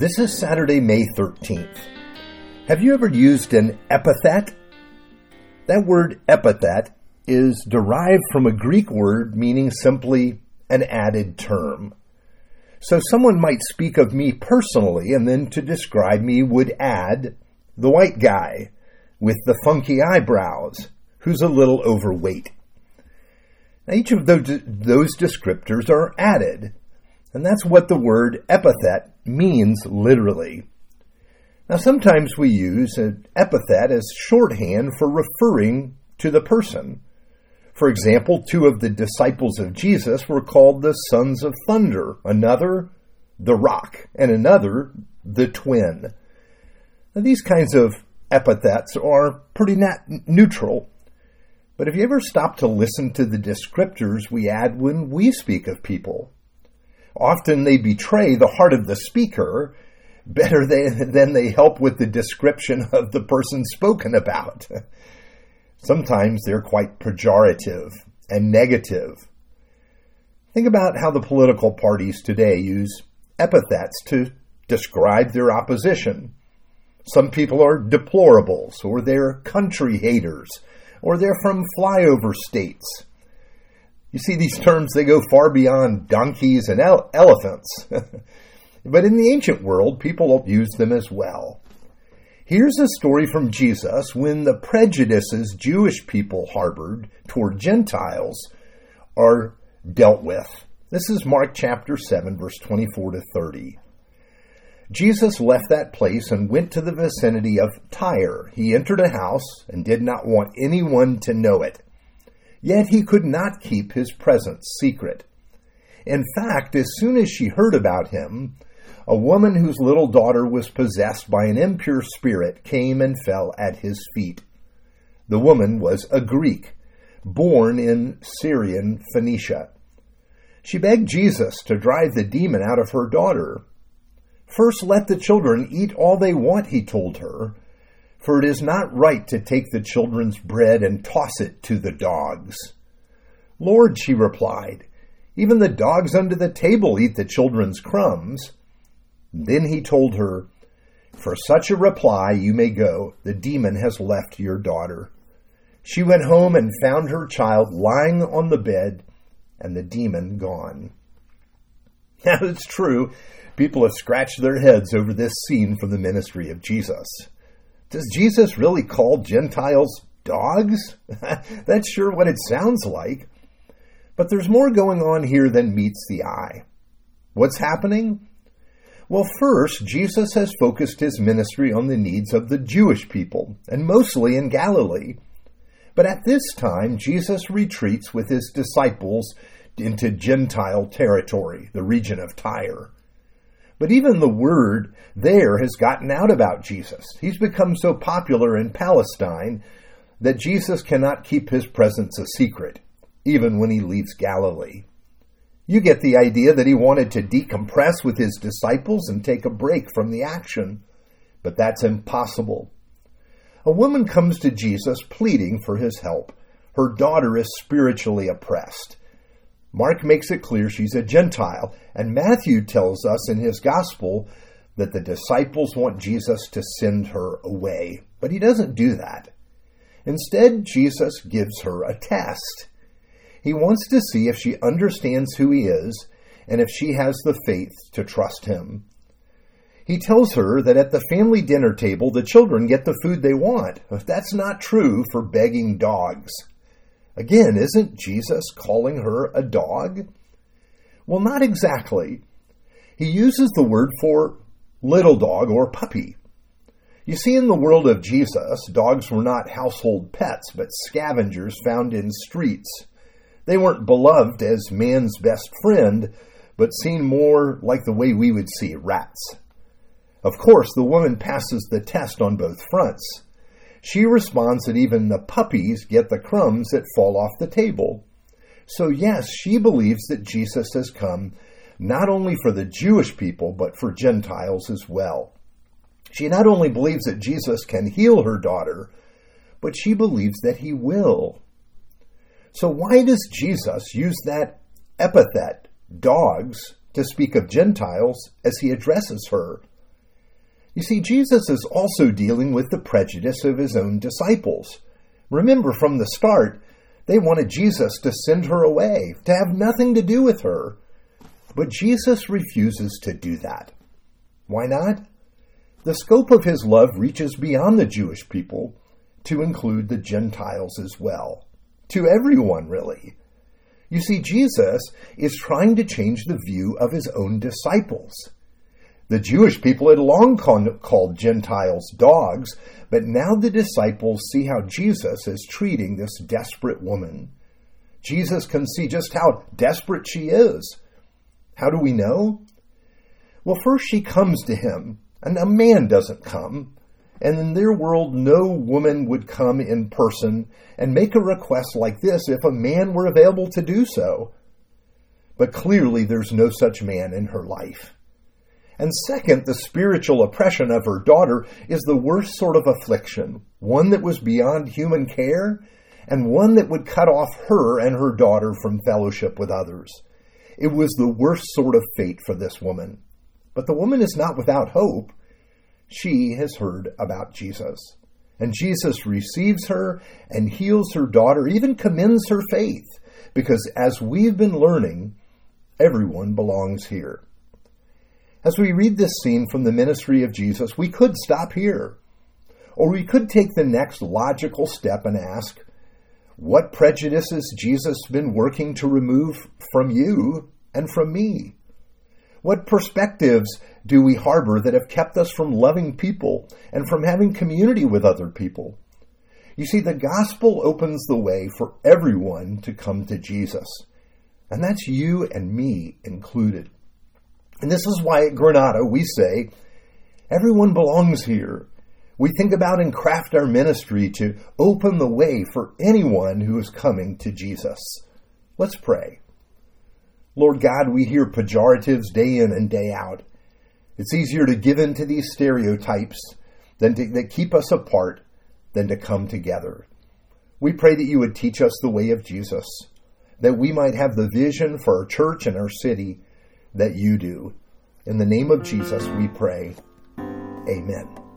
This is Saturday, May 13th. Have you ever used an epithet? That word epithet is derived from a Greek word meaning simply an added term. So someone might speak of me personally and then to describe me would add the white guy with the funky eyebrows who's a little overweight. Now, each of those, those descriptors are added, and that's what the word epithet means literally. Now, sometimes we use an epithet as shorthand for referring to the person. For example, two of the disciples of Jesus were called the sons of thunder, another, the rock, and another, the twin. Now, these kinds of epithets are pretty nat- neutral. But have you ever stopped to listen to the descriptors we add when we speak of people? Often they betray the heart of the speaker better than they help with the description of the person spoken about. Sometimes they're quite pejorative and negative. Think about how the political parties today use epithets to describe their opposition. Some people are deplorables, or they're country haters, or they're from flyover states. You see, these terms, they go far beyond donkeys and ele- elephants. but in the ancient world, people used them as well. Here's a story from Jesus when the prejudices Jewish people harbored toward Gentiles are dealt with. This is Mark chapter 7, verse 24 to 30. Jesus left that place and went to the vicinity of Tyre. He entered a house and did not want anyone to know it. Yet he could not keep his presence secret. In fact, as soon as she heard about him, a woman whose little daughter was possessed by an impure spirit came and fell at his feet. The woman was a Greek, born in Syrian Phoenicia. She begged Jesus to drive the demon out of her daughter. First, let the children eat all they want, he told her, for it is not right to take the children's bread and toss it to the dogs. Lord, she replied, even the dogs under the table eat the children's crumbs. Then he told her, For such a reply you may go. The demon has left your daughter. She went home and found her child lying on the bed and the demon gone. Now it's true, people have scratched their heads over this scene from the ministry of Jesus. Does Jesus really call Gentiles dogs? That's sure what it sounds like. But there's more going on here than meets the eye. What's happening? Well, first, Jesus has focused his ministry on the needs of the Jewish people, and mostly in Galilee. But at this time, Jesus retreats with his disciples into Gentile territory, the region of Tyre. But even the word there has gotten out about Jesus. He's become so popular in Palestine that Jesus cannot keep his presence a secret, even when he leaves Galilee. You get the idea that he wanted to decompress with his disciples and take a break from the action, but that's impossible. A woman comes to Jesus pleading for his help. Her daughter is spiritually oppressed. Mark makes it clear she's a Gentile, and Matthew tells us in his gospel that the disciples want Jesus to send her away. But he doesn't do that. Instead, Jesus gives her a test. He wants to see if she understands who he is and if she has the faith to trust him. He tells her that at the family dinner table, the children get the food they want. That's not true for begging dogs. Again, isn't Jesus calling her a dog? Well, not exactly. He uses the word for little dog or puppy. You see, in the world of Jesus, dogs were not household pets, but scavengers found in streets. They weren't beloved as man's best friend, but seen more like the way we would see rats. Of course, the woman passes the test on both fronts. She responds that even the puppies get the crumbs that fall off the table. So, yes, she believes that Jesus has come not only for the Jewish people, but for Gentiles as well. She not only believes that Jesus can heal her daughter, but she believes that he will. So, why does Jesus use that epithet, dogs, to speak of Gentiles as he addresses her? You see, Jesus is also dealing with the prejudice of his own disciples. Remember, from the start, they wanted Jesus to send her away, to have nothing to do with her. But Jesus refuses to do that. Why not? The scope of his love reaches beyond the Jewish people to include the Gentiles as well. To everyone, really. You see, Jesus is trying to change the view of his own disciples. The Jewish people had long called Gentiles dogs, but now the disciples see how Jesus is treating this desperate woman. Jesus can see just how desperate she is. How do we know? Well, first she comes to him, and a man doesn't come. And in their world, no woman would come in person and make a request like this if a man were available to do so. But clearly, there's no such man in her life. And second, the spiritual oppression of her daughter is the worst sort of affliction, one that was beyond human care, and one that would cut off her and her daughter from fellowship with others. It was the worst sort of fate for this woman. But the woman is not without hope. She has heard about Jesus. And Jesus receives her and heals her daughter, even commends her faith, because as we've been learning, everyone belongs here. As we read this scene from the ministry of Jesus, we could stop here. Or we could take the next logical step and ask, what prejudices Jesus been working to remove from you and from me? What perspectives do we harbor that have kept us from loving people and from having community with other people? You see, the gospel opens the way for everyone to come to Jesus, and that's you and me included. And this is why at Granada we say, everyone belongs here. We think about and craft our ministry to open the way for anyone who is coming to Jesus. Let's pray. Lord God, we hear pejoratives day in and day out. It's easier to give in to these stereotypes than to, that keep us apart than to come together. We pray that you would teach us the way of Jesus, that we might have the vision for our church and our city that you do. In the name of Jesus, we pray. Amen.